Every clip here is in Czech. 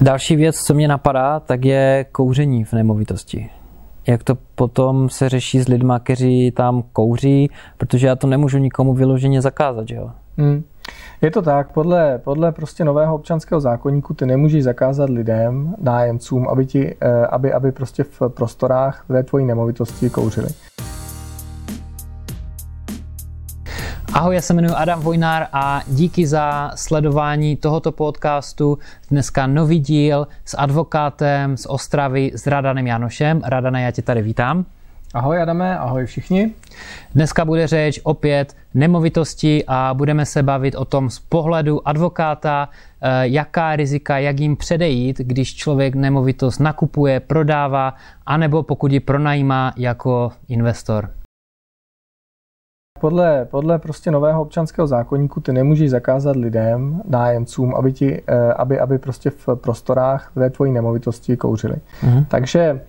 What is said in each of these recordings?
Další věc, co mě napadá, tak je kouření v nemovitosti. Jak to potom se řeší s lidma, kteří tam kouří, protože já to nemůžu nikomu vyloženě zakázat, že jo? Hmm. Je to tak, podle, podle prostě nového občanského zákonníku ty nemůžeš zakázat lidem, nájemcům, aby, ti, eh, aby, aby prostě v prostorách ve tvojí nemovitosti kouřili. Ahoj, já se jmenuji Adam Vojnár a díky za sledování tohoto podcastu. Dneska nový díl s advokátem z Ostravy, s Radanem Janošem. Radane, já tě tady vítám. Ahoj Adame, ahoj všichni. Dneska bude řeč opět nemovitosti a budeme se bavit o tom z pohledu advokáta, eh, jaká rizika, jak jim předejít, když člověk nemovitost nakupuje, prodává, anebo pokud ji pronajímá jako investor. Podle, podle prostě nového občanského zákonníku ty nemůžeš zakázat lidem, nájemcům, aby, ti, eh, aby, aby prostě v prostorách ve tvojí nemovitosti kouřili. Mm-hmm. Takže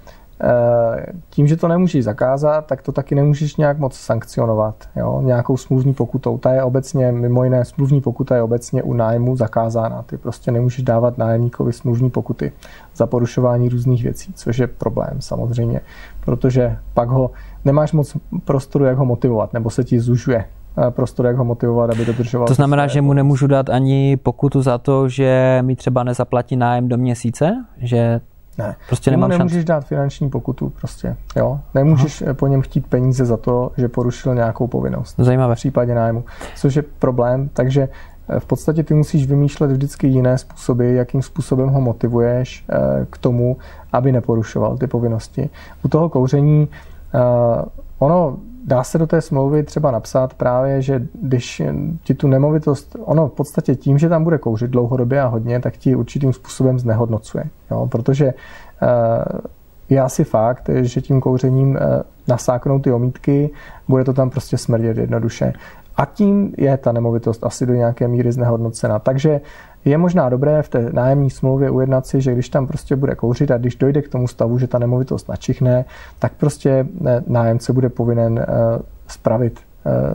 tím, že to nemůžeš zakázat, tak to taky nemůžeš nějak moc sankcionovat. Jo? Nějakou smluvní pokutou. Ta je obecně, mimo jiné, smluvní pokuta je obecně u nájmu zakázána. Ty prostě nemůžeš dávat nájemníkovi smluvní pokuty za porušování různých věcí, což je problém samozřejmě, protože pak ho nemáš moc prostoru, jak ho motivovat, nebo se ti zužuje eh, prostor, jak ho motivovat, aby dodržoval. To znamená, že mu nemůžu dát ani pokutu za to, že mi třeba nezaplatí nájem do měsíce? Že ne, prostě nemám nemůžeš šanci. dát finanční pokutu prostě, jo. Nemůžeš Aha. po něm chtít peníze za to, že porušil nějakou povinnost. Zajímavé. V případě nájmu, což je problém, takže eh, v podstatě ty musíš vymýšlet vždycky jiné způsoby, jakým způsobem ho motivuješ eh, k tomu, aby neporušoval ty povinnosti. U toho kouření ono dá se do té smlouvy třeba napsat právě, že když ti tu nemovitost, ono v podstatě tím, že tam bude kouřit dlouhodobě a hodně, tak ti určitým způsobem znehodnocuje. Jo? Protože uh, je asi fakt, že tím kouřením uh, nasáknou ty omítky, bude to tam prostě smrdět jednoduše. A tím je ta nemovitost asi do nějaké míry znehodnocena. Takže je možná dobré v té nájemní smlouvě ujednat si, že když tam prostě bude kouřit a když dojde k tomu stavu, že ta nemovitost načichne, tak prostě eh, nájemce bude povinen eh, spravit eh,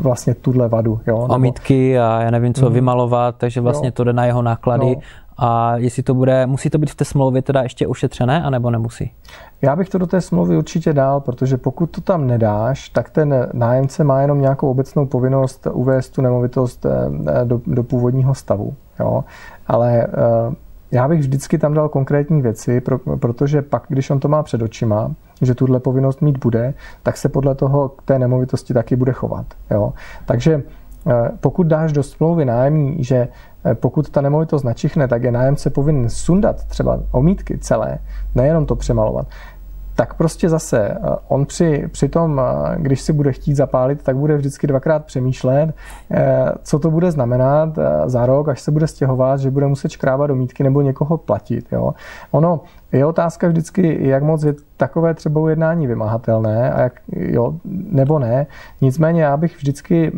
vlastně tuhle vadu. Jo? Omítky a já nevím co, mm. vymalovat, takže vlastně jo. to jde na jeho náklady no. A jestli to bude, musí to být v té smlouvě teda ještě ošetřené, anebo nemusí? Já bych to do té smlouvy určitě dal, protože pokud to tam nedáš, tak ten nájemce má jenom nějakou obecnou povinnost uvést tu nemovitost eh, do, do původního stavu. Jo? Ale eh, já bych vždycky tam dal konkrétní věci, protože pak, když on to má před očima, že tuhle povinnost mít bude, tak se podle toho k té nemovitosti taky bude chovat. Jo? Takže eh, pokud dáš do smlouvy nájemní, že Eh, pokud ta nemovitost načichne, tak je nájemce povinen sundat třeba omítky celé, nejenom to přemalovat tak prostě zase eh, on při, při tom, eh, když si bude chtít zapálit, tak bude vždycky dvakrát přemýšlet, co to bude znamenat za rok, až se bude stěhovat, že bude muset škrábat domítky nebo někoho platit. Jo. Ono je otázka vždycky, jak moc je takové třeba ujednání vymahatelné a jak, jo, nebo ne. Nicméně já bych vždycky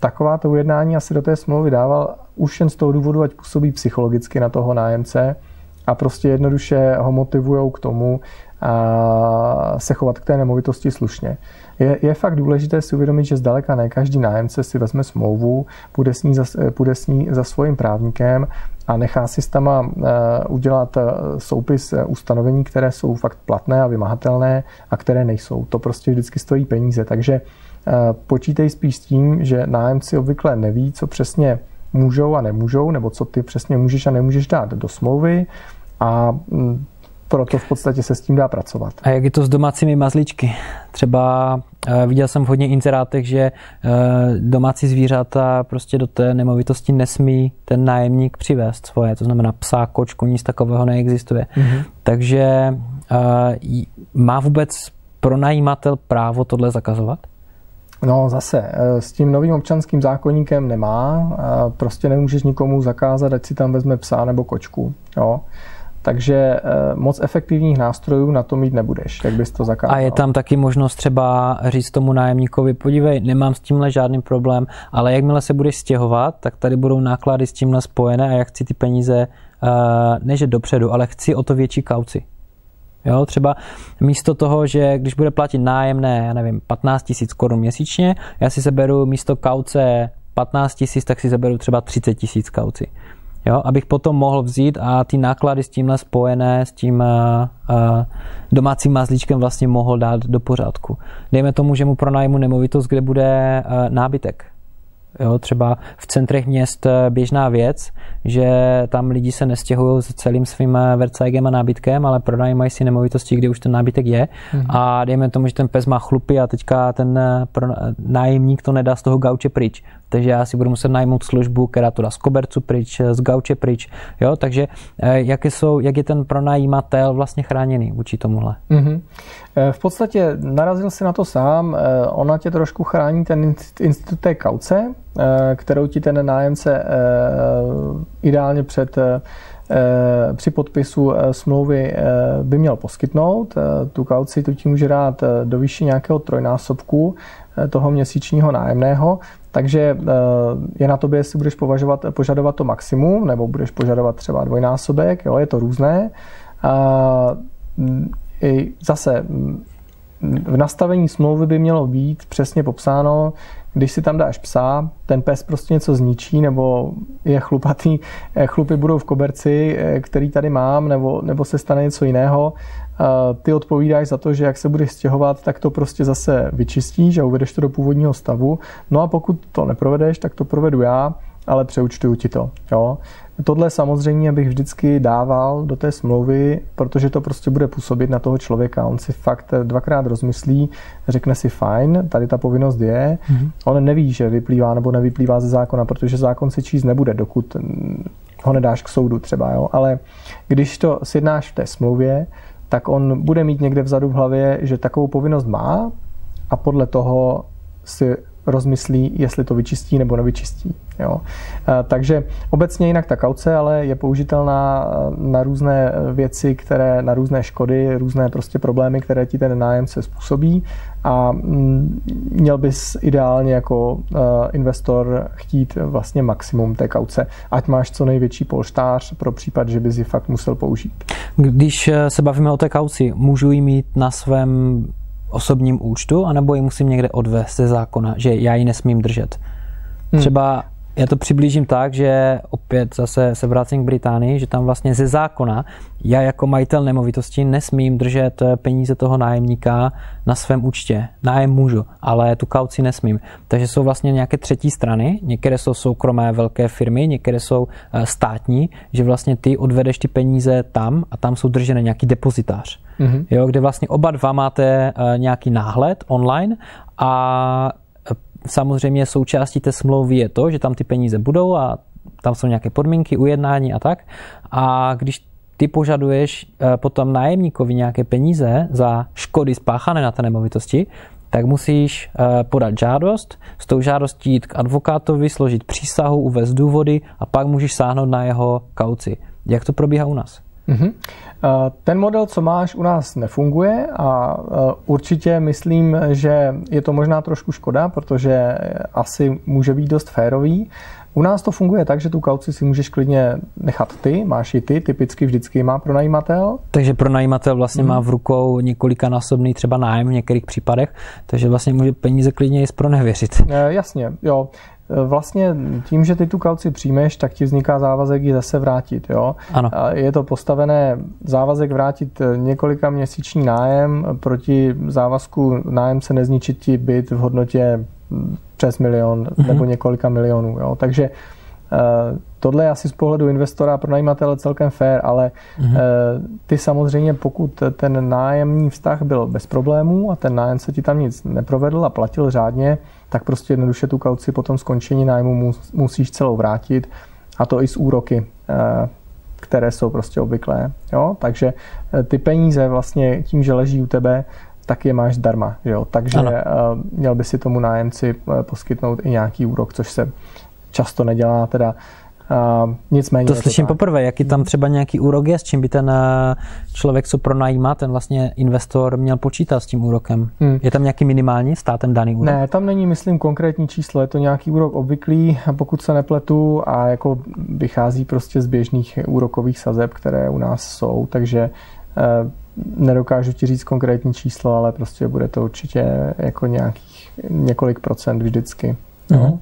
takováto ujednání asi do té smlouvy dával už jen z toho důvodu, ať působí psychologicky na toho nájemce a prostě jednoduše ho motivují k tomu a se chovat k té nemovitosti slušně. Je, je fakt důležité si uvědomit, že zdaleka ne každý nájemce si vezme smlouvu, půjde s ní za, půjde s ní za svým právníkem a nechá si tam uh, udělat uh, soupis ustanovení, které jsou fakt platné a vymahatelné a které nejsou. To prostě vždycky stojí peníze. Takže počítej spíš s tím, že nájemci obvykle neví, co přesně můžou a nemůžou, nebo co ty přesně můžeš a nemůžeš dát do smlouvy a mm, proto v podstatě se s tím dá pracovat. A jak je to s domácími mazlíčky? Třeba uh, viděl jsem v hodně inzerátech, že uh, domácí zvířata prostě do té nemovitosti nesmí ten nájemník přivést svoje, to znamená psa, kočku, nic takového neexistuje. Mm-hmm. Takže uh, má vůbec pronajímatel právo tohle zakazovat? No zase, s tím novým občanským zákonníkem nemá, prostě nemůžeš nikomu zakázat, ať si tam vezme psa nebo kočku. Jo. Takže eh, moc efektivních nástrojů na to mít nebudeš, jak bys to zakázal. A je tam taky možnost třeba říct tomu nájemníkovi, podívej, nemám s tímhle žádný problém, ale jakmile se budeš stěhovat, tak tady budou náklady s tímhle spojené a já chci ty peníze, eh, ne že dopředu, ale chci o to větší kauci. Jo, třeba místo toho, že když bude platit nájemné, já nevím, 15 tisíc korun měsíčně, já si seberu místo kauce 15 tisíc, tak si seberu třeba 30 tisíc kauci. Jo, abych potom mohl vzít a ty náklady s tímhle spojené, s tím uh, uh, domácím mazlíčkem vlastně mohl dát do pořádku. Dejme tomu, že mu pronajmu nemovitost, kde bude uh, nábytek. Jo, třeba v centrech měst běžná věc, že tam lidi se nestěhují s celým svým vercajgem a nábytkem, ale pronajímají si nemovitosti, kde už ten nábytek je. Mm-hmm. A dejme tomu, že ten pes má chlupy a teďka ten nájemník to nedá z toho gauče pryč takže já si budu muset najmout službu, která to dá z kobercu pryč, z gauče pryč, jo, takže eh, jaké jsou, jak je ten pronajímatel vlastně chráněný vůči tomuhle? Mm-hmm. V podstatě narazil si na to sám, ona tě trošku chrání ten institut té kauce, kterou ti ten nájemce ideálně před při podpisu smlouvy by měl poskytnout. Tu kauci ti může dát do výši nějakého trojnásobku toho měsíčního nájemného. Takže eh, je na tobě, jestli budeš považovat, požadovat to maximum, nebo budeš požadovat třeba dvojnásobek, jo, je to různé. A mm, zase mm, v nastavení smlouvy by mělo být přesně popsáno, když si tam dáš psa, ten pes prostě něco zničí, nebo je chlupatý, eh, chlupy budou v koberci, eh, který tady mám, nebo, nebo se stane něco jiného, ty odpovídáš za to, že jak se budeš stěhovat, tak to prostě zase vyčistíš a uvedeš to do původního stavu. No a pokud to neprovedeš, tak to provedu já, ale přeučtuju ti to. Jo? Tohle samozřejmě bych vždycky dával do té smlouvy, protože to prostě bude působit na toho člověka. On si fakt dvakrát rozmyslí, řekne si fajn, tady ta povinnost je. Mm-hmm. On neví, že vyplývá nebo nevyplývá ze zákona, protože zákon si číst nebude, dokud ho nedáš k soudu třeba. Jo? Ale když to sjednáš v té smlouvě, tak on bude mít někde vzadu v hlavě, že takovou povinnost má a podle toho si rozmyslí, jestli to vyčistí nebo nevyčistí. Jo. Takže obecně jinak ta kauce, ale je použitelná na různé věci, které, na různé škody, různé prostě problémy, které ti ten nájemce způsobí a mm, měl bys ideálně jako investor chtít vlastně maximum té kauce, ať máš co největší polštář pro případ, že bys ji fakt musel použít. Když eh, se bavíme o té kauci, můžu ji mít na svém osobním účtu, anebo ji musím někde odvést ze zákona, že já ji nesmím držet. Hmm. Třeba já to přiblížím tak, že opět zase se vracím k Británii, že tam vlastně ze zákona já jako majitel nemovitosti nesmím držet peníze toho nájemníka na svém účtě. Nájem můžu, ale tu kauci nesmím. Takže jsou vlastně nějaké třetí strany, některé jsou soukromé velké firmy, některé jsou eh, státní, že vlastně ty odvedeš ty peníze tam a tam jsou držené nějaký depozitář. Mm-hmm. Jo, kde vlastně oba dva máte eh, nějaký náhled online a samozřejmě součástí té smlouvy je to, že tam ty peníze budou a tam jsou nějaké podmínky, ujednání a tak. A když ty požaduješ eh, potom nájemníkovi nějaké peníze za škody spáchané na té nemovitosti, tak musíš eh, podat žádost, s tou žádostí jít k advokátovi, složit přísahu, uvést důvody a pak můžeš sáhnout na jeho kauci. Jak to probíhá u nás? Mm-hmm. Ten model, co máš, u nás nefunguje a určitě myslím, že je to možná trošku škoda, protože asi může být dost férový. U nás to funguje tak, že tu kauci si můžeš klidně nechat ty, máš ji ty, typicky vždycky má pronajímatel. Takže pronajímatel vlastně hmm. má v rukou několikanásobný třeba nájem v některých případech, takže vlastně může peníze klidně i zpronevěřit. E, jasně, jo. Vlastně tím, že ty tu kauci přijmeš, tak ti vzniká závazek ji zase vrátit. Jo? Ano. Je to postavené závazek vrátit několika měsíční nájem proti závazku nájem se nezničit ti byt v hodnotě přes milion mm-hmm. nebo několika milionů. Jo? Takže eh, tohle je asi z pohledu investora a pronajímatele celkem fair, ale mm-hmm. ty samozřejmě, pokud ten nájemní vztah byl bez problémů a ten nájem se ti tam nic neprovedl a platil řádně, tak prostě jednoduše tu kauci po tom skončení nájmu musíš celou vrátit a to i s úroky, eh, které jsou prostě obvyklé. Jo? Takže eh, ty peníze vlastně tím, že leží u tebe, tak je máš zdarma. Jo? Takže ano. Eh, měl by si tomu nájemci poskytnout i nějaký úrok, což se často nedělá. Teda Uh, nicméně to slyším to poprvé, jaký tam třeba nějaký úrok je, s čím by ten eh, člověk, co pronajímá, ten vlastně investor měl počítat s tím úrokem. Hmm. Je tam nějaký minimální státem daný úrok? Ne, tam není, myslím, konkrétní číslo, je to nějaký úrok obvyklý, pokud se nepletu a jako vychází prostě z běžných úrokových sazeb, které u nás jsou, takže uh, nedokážu ti říct konkrétní číslo, ale prostě bude to určitě jako nějakých několik procent vždycky. Hmm. No.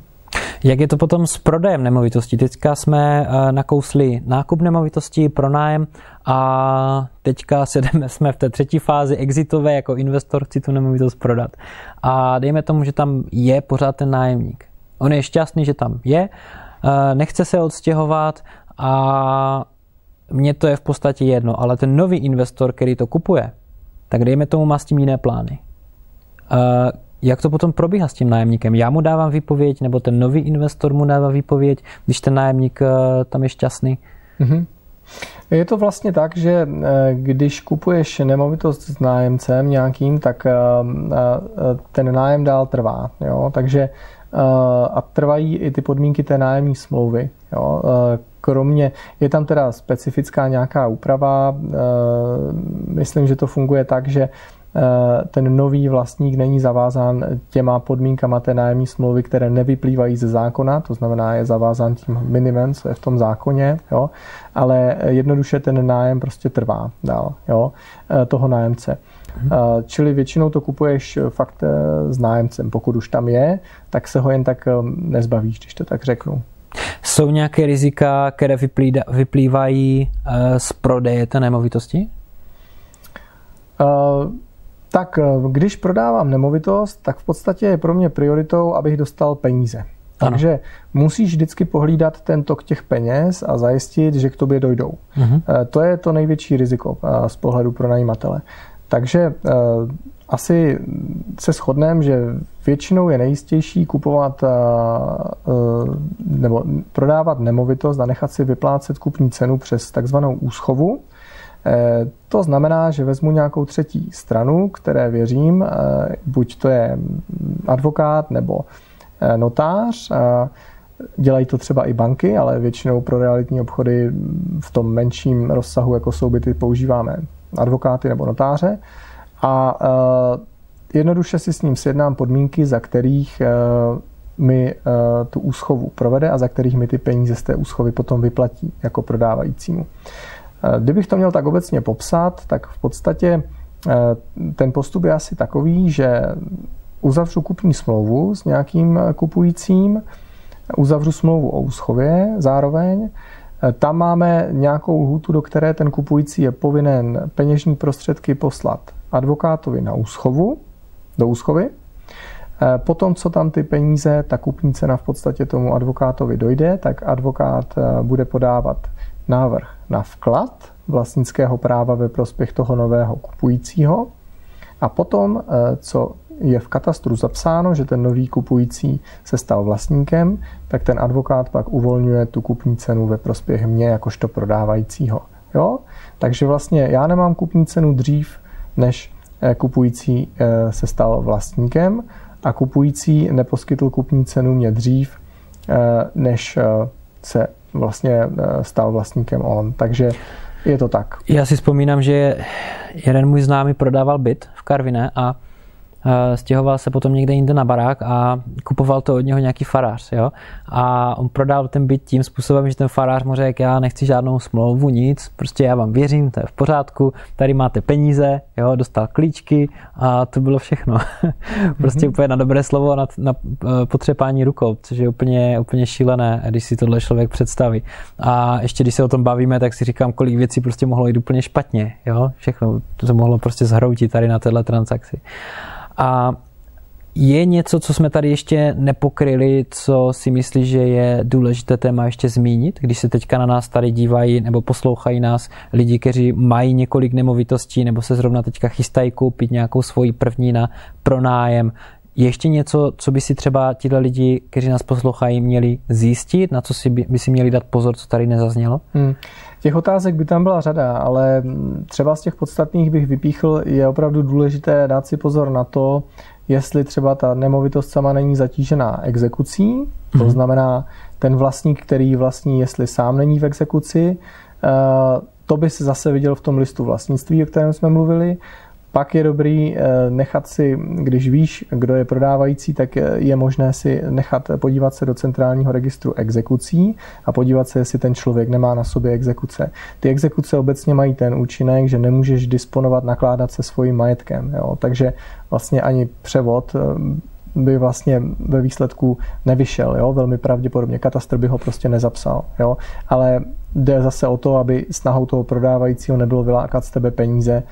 Jak je to potom s prodejem nemovitostí? Teďka jsme eh, nakousli nákup nemovitostí, pronájem a teďka sedeme, jsme v té třetí fázi exitové, jako investor chci tu nemovitost prodat. A dejme tomu, že tam je pořád ten nájemník. On je šťastný, že tam je, eh, nechce se odstěhovat a mně to je v podstatě jedno, ale ten nový investor, který to kupuje, tak dejme tomu má s tím jiné plány. Eh, jak to potom probíhá s tím nájemníkem? Já mu dávám výpověď, nebo ten nový investor mu dává výpověď, když ten nájemník eh, tam je šťastný? Mm-hmm. Je to vlastně tak, že eh, když kupuješ nemovitost s nájemcem nějakým, tak ten nájem dál trvá. Jo? Takže a trvají i ty podmínky té nájemní smlouvy. Jo? Kromě, je tam teda specifická nějaká úprava, myslím, že to funguje tak, že Eh, ten nový vlastník není zavázán těma podmínkama té nájemní smlouvy, které nevyplývají ze zákona, to znamená, je zavázán tím minimem, co je v tom zákoně, jo, ale jednoduše ten nájem prostě trvá dál, jo, eh, toho nájemce. Mhm. Eh, čili většinou to kupuješ fakt s nájemcem. Pokud už tam je, tak se ho jen tak nezbavíš, když to tak řeknu. Jsou nějaké rizika, které vyplývají z prodeje té nemovitosti? Uh, tak eh, když prodávám nemovitost, tak v podstatě je pro mě prioritou, abych dostal peníze. Ano. Takže musíš vždycky pohlídat ten tok těch peněz a zajistit, že k tobě dojdou. Uh-huh. To je to největší riziko eh, z pohledu pronajímatele. Takže asi se shodneme, že většinou je nejistější kupovat nebo prodávat nemovitost a nechat si vyplácet kupní cenu přes takzvanou úschovu. Eh, to znamená, že vezmu nějakou třetí stranu, které věřím, eh, buď to je advokát nebo eh, notář, dělají to třeba i banky, ale většinou pro realitní obchody v tom menším rozsahu, jako jsou byty, používáme advokáty nebo notáře. A jednoduše si s ním sjednám podmínky, za kterých mi tu úschovu provede a za kterých mi ty peníze z té úschovy potom vyplatí jako prodávajícímu. Kdybych to měl tak obecně popsat, tak v podstatě eh, ten postup je asi takový, že uzavřu kupní smlouvu s nějakým kupujícím, uzavřu smlouvu o úschově zároveň, eh, tam máme nějakou lhůtu, do které ten kupující je povinen peněžní prostředky poslat advokátovi na úschovu, do úschovy. Eh, potom, co tam ty peníze, ta kupní cena v podstatě tomu advokátovi dojde, tak advokát bude podávat návrh na vklad vlastnického práva ve prospěch toho nového kupujícího a potom, eh, co je v katastru zapsáno, že ten nový kupující se stal vlastníkem, tak ten advokát pak uvolňuje tu kupní cenu ve prospěch mě jakožto prodávajícího. Jo? Takže vlastně já nemám kupní cenu dřív, než eh, kupující eh, se stal vlastníkem a kupující neposkytl kupní cenu mě dřív, než se vlastně eh, stal vlastníkem on. Takže je to tak. Já si vzpomínám, že jeden můj známý prodával byt v Karviné a stěhoval se potom někde jinde na barák a kupoval to od něho nějaký farář. Jo? A on prodal ten byt tím způsobem, že ten farář mu řekl, já nechci žádnou smlouvu, nic, prostě já vám věřím, to je v pořádku, tady máte peníze, jo? dostal klíčky a to bylo všechno. prostě mm-hmm. úplně na dobré slovo na, na eh, potřepání rukou, což je úplně, úplně šílené, když si tohle člověk představí. A ještě když se o tom bavíme, tak si říkám, kolik věcí prostě mohlo jít úplně špatně. Jo? Všechno to se mohlo prostě zhroutit tady na téhle transakci. A je něco, co jsme tady ještě nepokryli, co si myslíš, že je důležité téma ještě zmínit, když se teďka na nás tady dívají nebo poslouchají nás lidi, kteří mají několik nemovitostí nebo se zrovna teďka chystají koupit nějakou svoji první na pronájem. Je ještě něco, co by si třeba tyhle lidi, kteří nás poslouchají, měli zjistit, na co si by, by si měli dát pozor, co tady nezaznělo? Hmm. Těch otázek by tam byla řada, ale třeba z těch podstatných bych vypíchl, je opravdu důležité dát si pozor na to, jestli třeba ta nemovitost sama není zatížená exekucí, to mm-hmm. znamená ten vlastník, který vlastní, jestli sám není v exekuci, eh, to by se zase viděl v tom listu vlastnictví, o kterém jsme mluvili. Pak je dobrý eh, nechat si, když víš, kdo je prodávající, tak je možné si nechat podívat se do centrálního registru exekucí a podívat se, jestli ten člověk nemá na sobě exekuce. Ty exekuce obecně mají ten účinek, že nemůžeš disponovat, nakládat se svým majetkem. Jo? Takže vlastně ani převod eh, by vlastně ve výsledku nevyšel. Jo? Velmi pravděpodobně katastr by ho prostě nezapsal. Jo? Ale jde zase o to, aby snahou toho prodávajícího nebylo vylákat z tebe peníze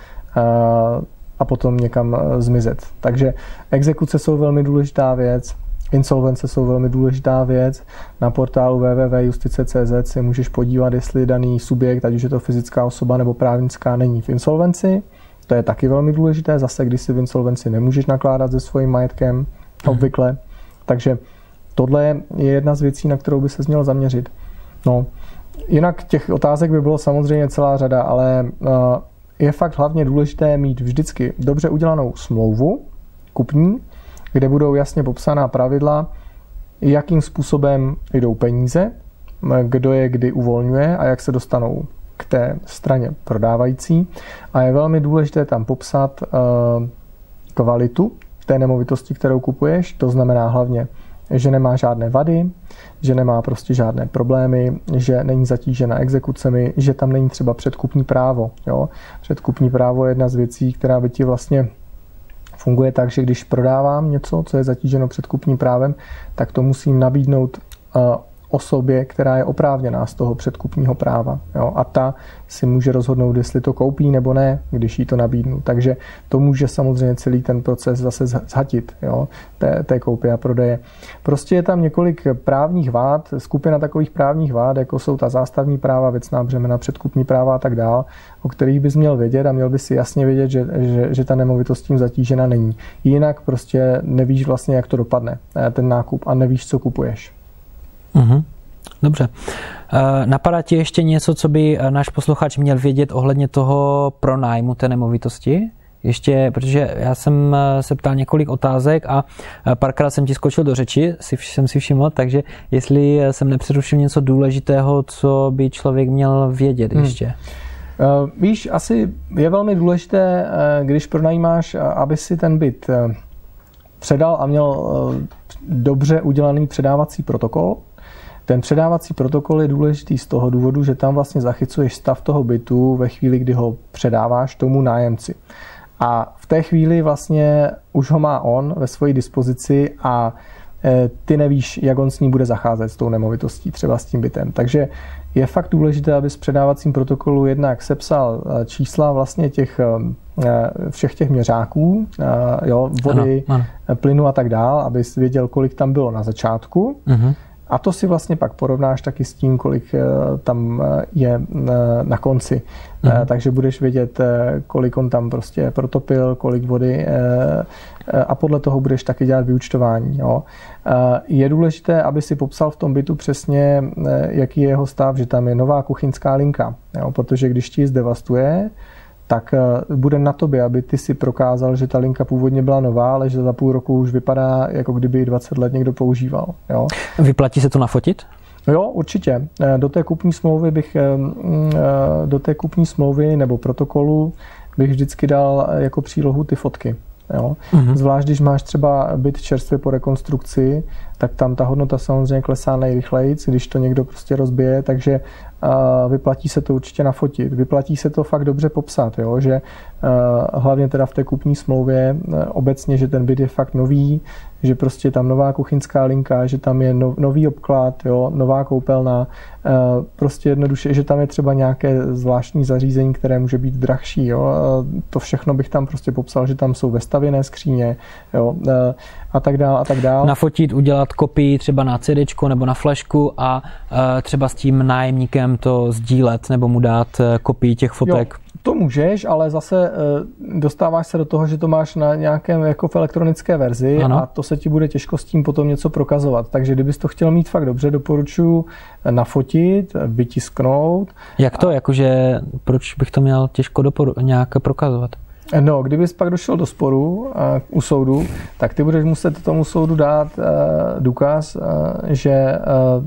a potom někam zmizet. Takže exekuce jsou velmi důležitá věc, Insolvence jsou velmi důležitá věc. Na portálu www.justice.cz si můžeš podívat, jestli daný subjekt, ať už je to fyzická osoba nebo právnická, není v insolvenci. To je taky velmi důležité. Zase, když si v insolvenci nemůžeš nakládat se svým majetkem, hmm. obvykle. Takže tohle je jedna z věcí, na kterou by se měl zaměřit. No, jinak těch otázek by bylo samozřejmě celá řada, ale uh, je fakt hlavně důležité mít vždycky dobře udělanou smlouvu kupní, kde budou jasně popsaná pravidla, jakým způsobem jdou peníze, kdo je kdy uvolňuje a jak se dostanou k té straně prodávající. A je velmi důležité tam popsat eh, kvalitu té nemovitosti, kterou kupuješ, to znamená hlavně, že nemá žádné vady, že nemá prostě žádné problémy, že není zatížena exekucemi, že tam není třeba předkupní právo. Jo? Předkupní právo je jedna z věcí, která by ti vlastně funguje tak, že když prodávám něco, co je zatíženo předkupním právem, tak to musím nabídnout eh, osobě, která je oprávněná z toho předkupního práva. Jo? A ta si může rozhodnout, jestli to koupí nebo ne, když jí to nabídnu. Takže to může samozřejmě celý ten proces zase zhatit jo? Té, té koupy a prodeje. Prostě je tam několik právních vád, skupina takových právních vád, jako jsou ta zástavní práva, věcná břemena, předkupní práva a tak dál, o kterých bys měl vědět a měl by si jasně vědět, že, že, že ta nemovitost tím zatížena není. Jinak prostě nevíš vlastně, jak to dopadne, eh, ten nákup a nevíš, co kupuješ. Uh-huh. Dobře. Eh, napadá ti ještě něco, co by eh, náš posluchač měl vědět ohledně toho pronájmu té nemovitosti? Ještě, protože já jsem eh, se ptal několik otázek a párkrát jsem ti skočil do řeči, si, jsem si všiml, takže jestli jsem nepřerušil něco důležitého, co by člověk měl vědět hmm. ještě. Hmm. Víš, asi je velmi důležité, když pronajímáš, aby si ten byt předal a měl dobře udělaný předávací protokol, ten předávací protokol je důležitý z toho důvodu, že tam vlastně zachycuješ stav toho bytu ve chvíli, kdy ho předáváš tomu nájemci. A v té chvíli vlastně už ho má on ve své dispozici a e, ty nevíš, jak on s ní bude zacházet s tou nemovitostí, třeba s tím bytem. Takže je fakt důležité, aby s předávacím protokolu jednak sepsal e, čísla vlastně těch e, všech těch měřáků, jo, vody, ano, ano. plynu a tak dál, aby věděl, kolik tam bylo na začátku. Uh-huh a to si vlastně pak porovnáš taky s tím, kolik eh, tam eh, je eh, na konci. Mhm. Takže budeš vědět, kolik on tam prostě protopil, kolik vody a podle toho budeš taky dělat vyučtování. Jo. Je důležité, aby si popsal v tom bytu přesně, jaký je jeho stav, že tam je nová kuchyňská linka, jo, protože když ti ji zdevastuje, tak eh, bude na tobě, aby ty si prokázal, že ta linka původně byla nová, ale že za půl roku už vypadá, jako kdyby ji 20 let někdo používal. Jo? Vyplatí se to nafotit? Jo, určitě. Eh, do té kupní smlouvy bych, eh, mm, do té kupní smlouvy nebo protokolu bych vždycky dal jako přílohu ty fotky. Jo? Mm-hmm. Zvlášť, když máš třeba byt čerstvě po rekonstrukci, tak tam ta hodnota samozřejmě klesá nejrychleji, když to někdo prostě rozbije, takže uh, vyplatí se to určitě nafotit. Vyplatí se to fakt dobře popsat, jo? že uh, hlavně teda v té kupní smlouvě uh, obecně, že ten byt je fakt nový, že prostě je tam nová kuchyňská linka, že tam je no, nový obklad, jo, nová koupelna, prostě jednoduše, že tam je třeba nějaké zvláštní zařízení, které může být drahší, jo, e, to všechno bych tam prostě popsal, že tam jsou vestavěné skříně, jo, e, a tak dál a tak dál. Nafotit, udělat kopii třeba na CD nebo na flašku a třeba s tím nájemníkem to sdílet nebo mu dát kopii těch fotek. Jo to můžeš, ale zase eh, dostáváš se do toho, že to máš na nějakém jako v elektronické verzi ano. a to se ti bude těžko s tím potom něco prokazovat. Takže kdybys to chtěl mít fakt dobře, doporučuji nafotit, vytisknout. Jak to? A... Jakože proč bych to měl těžko doporu- nějak prokazovat? No, kdybys pak došel do sporu uh, u soudu, tak ty budeš muset tomu soudu dát uh, důkaz, uh, že uh,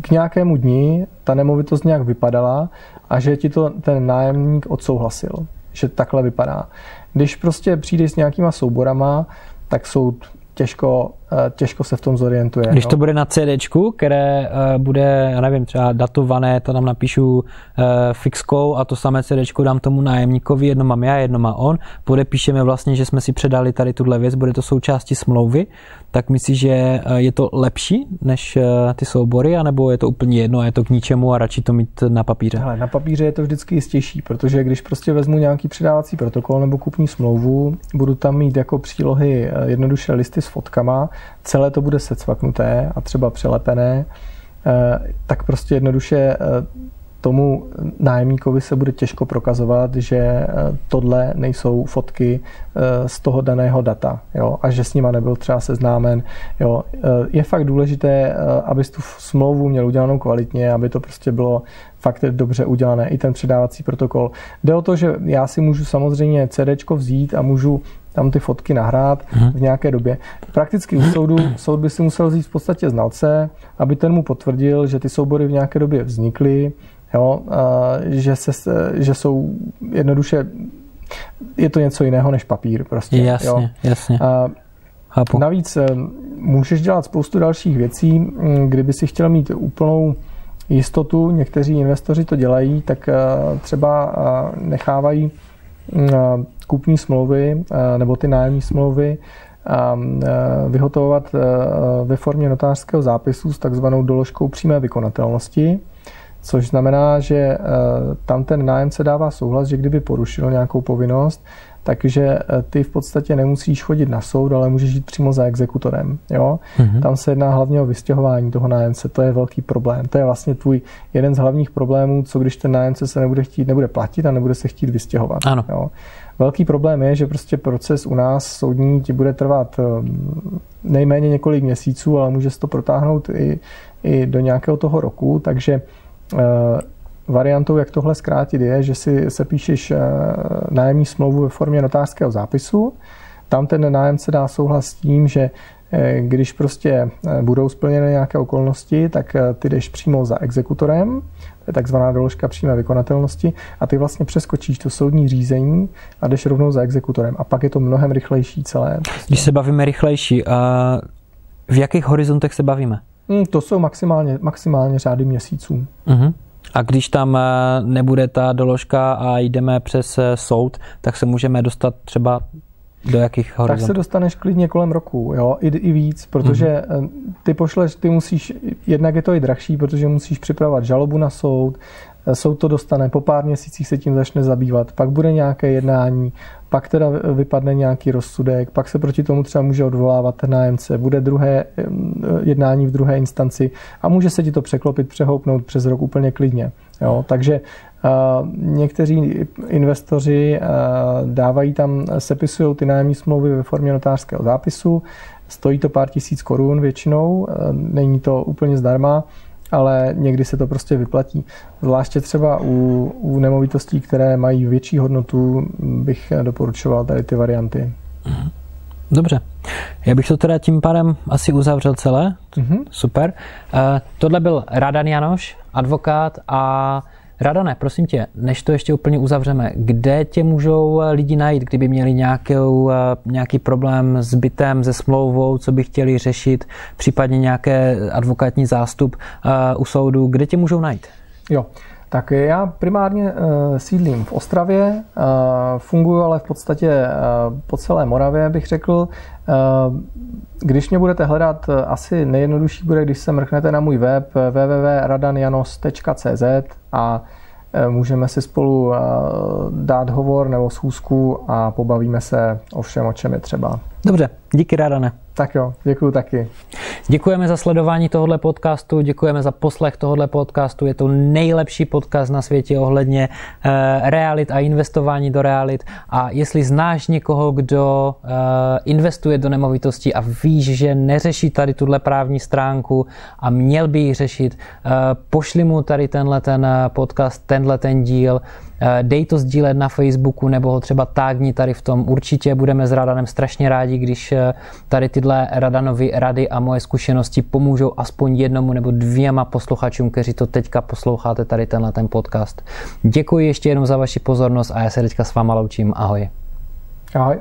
k nějakému dni ta nemovitost nějak vypadala a že ti to ten nájemník odsouhlasil, že takhle vypadá. Když prostě přijdeš s nějakýma souborama, tak soud těžko těžko se v tom zorientuje. Když no. to bude na CD, které bude, já nevím, třeba datované, to tam napíšu fixkou a to samé CD dám tomu nájemníkovi, jedno mám já, jedno má on, podepíšeme vlastně, že jsme si předali tady tuhle věc, bude to součástí smlouvy, tak myslíš, že je to lepší než ty soubory, anebo je to úplně jedno a je to k ničemu a radši to mít na papíře? Hele, na papíře je to vždycky jistější, protože když prostě vezmu nějaký přidávací protokol nebo kupní smlouvu, budu tam mít jako přílohy jednoduše listy s fotkama, celé to bude secvaknuté a třeba přelepené, eh, tak prostě jednoduše eh, tomu nájemníkovi se bude těžko prokazovat, že eh, tohle nejsou fotky z toho daného data jo, a že s nima nebyl třeba seznámen. Jo. Je fakt důležité, aby tu smlouvu měl udělanou kvalitně, aby to prostě bylo fakt dobře udělané, i ten předávací protokol. Jde o to, že já si můžu samozřejmě CD vzít a můžu tam ty fotky nahrát hmm. v nějaké době. Prakticky u soudu soud by si musel vzít v podstatě znalce, aby ten mu potvrdil, že ty soubory v nějaké době vznikly, jo, že, se, že jsou jednoduše je to něco jiného než papír. Prostě, jasně, jo. jasně. A, Chápu. Navíc eh, můžeš dělat spoustu dalších věcí, mm, kdyby si chtěl mít úplnou jistotu, někteří investoři to dělají, tak eh, třeba eh, nechávají mm, kupní smlouvy nebo ty nájemní smlouvy vyhotovovat ve formě notářského zápisu s takzvanou doložkou přímé vykonatelnosti, což znamená, že tam ten nájemce dává souhlas, že kdyby porušil nějakou povinnost, takže eh, ty v podstatě nemusíš chodit na soud, ale můžeš jít přímo za exekutorem. Jo? Mm-hmm. Tam se jedná hlavně o vystěhování toho nájemce, to je velký problém. To je vlastně tvůj jeden z hlavních problémů, co když ten nájemce se nebude chtít, nebude platit a nebude se chtít vystěhovat. Ano. Jo? Velký problém je, že prostě proces u nás soudní ti bude trvat eh, nejméně několik měsíců, ale může se to protáhnout i, i do nějakého toho roku, takže eh, Variantou, jak tohle zkrátit, je, že si se píšeš eh, nájemní smlouvu ve formě notářského zápisu. Tam ten nájemce dá souhlas s tím, že eh, když prostě eh, budou splněny nějaké okolnosti, tak ty jdeš přímo za exekutorem, to je takzvaná doložka přímé vykonatelnosti, a ty vlastně přeskočíš to soudní řízení a jdeš rovnou za exekutorem. A pak je to mnohem rychlejší celé. Když se bavíme rychlejší, a v jakých horizontech se bavíme? Hmm, to jsou maximálně, maximálně řády měsíců. Uh-huh. A když tam eh, nebude ta doložka a jdeme přes eh, soud, tak se můžeme dostat třeba do jakých horizontů? Tak se dostaneš klidně kolem roku, jo, i, i víc, protože mm-hmm. ty pošleš, ty musíš, jednak je to i drahší, protože musíš připravovat žalobu na soud, soud to dostane, po pár měsících se tím začne zabývat, pak bude nějaké jednání, pak teda vypadne nějaký rozsudek, pak se proti tomu třeba může odvolávat ten nájemce, bude druhé jednání v druhé instanci a může se ti to překlopit, přehoupnout přes rok úplně klidně. Jo? Takže uh, někteří investoři uh, dávají tam, sepisují ty nájemní smlouvy ve formě notářského zápisu, stojí to pár tisíc korun většinou, uh, není to úplně zdarma, ale někdy se to prostě vyplatí. Zvláště třeba u, u nemovitostí, které mají větší hodnotu, bych doporučoval tady ty varianty. Mhm. Dobře. Já bych to teda tím pádem asi uzavřel celé. Mm-hmm. Super. Uh, tohle byl Radan Janoš, advokát a Radane, prosím tě, než to ještě úplně uzavřeme, kde tě můžou eh, lidi najít, kdyby měli nějakou, eh, nějaký problém s bytem, se smlouvou, co by chtěli řešit, případně nějaké advokátní zástup uh, u soudu, kde tě můžou najít? Jo, tak já primárně uh, sídlím v Ostravě, uh, funguji ale v podstatě uh, po celé Moravě, bych řekl. Když mě budete hledat, asi nejjednodušší bude, když se mrknete na můj web www.radanjanos.cz a můžeme si spolu dát hovor nebo schůzku a pobavíme se o všem, o čem je třeba. Dobře, díky Radane. Tak jo, děkuji taky. Děkujeme za sledování tohoto podcastu, děkujeme za poslech tohoto podcastu. Je to nejlepší podcast na světě ohledně eh, realit a investování do realit. A jestli znáš někoho, kdo eh, investuje do nemovitostí a víš, že neřeší tady tuhle právní stránku a měl by ji řešit, eh, pošli mu tady tenhle ten podcast, tenhle ten díl. Dej to sdílet na Facebooku nebo ho třeba tágni tady v tom. Určitě budeme s Radanem strašně rádi, když tady tyhle Radanovi rady a moje zkušenosti pomůžou aspoň jednomu nebo dvěma posluchačům, kteří to teďka posloucháte tady tenhle ten podcast. Děkuji ještě jednou za vaši pozornost a já se teďka s váma loučím. Ahoj. Ahoj.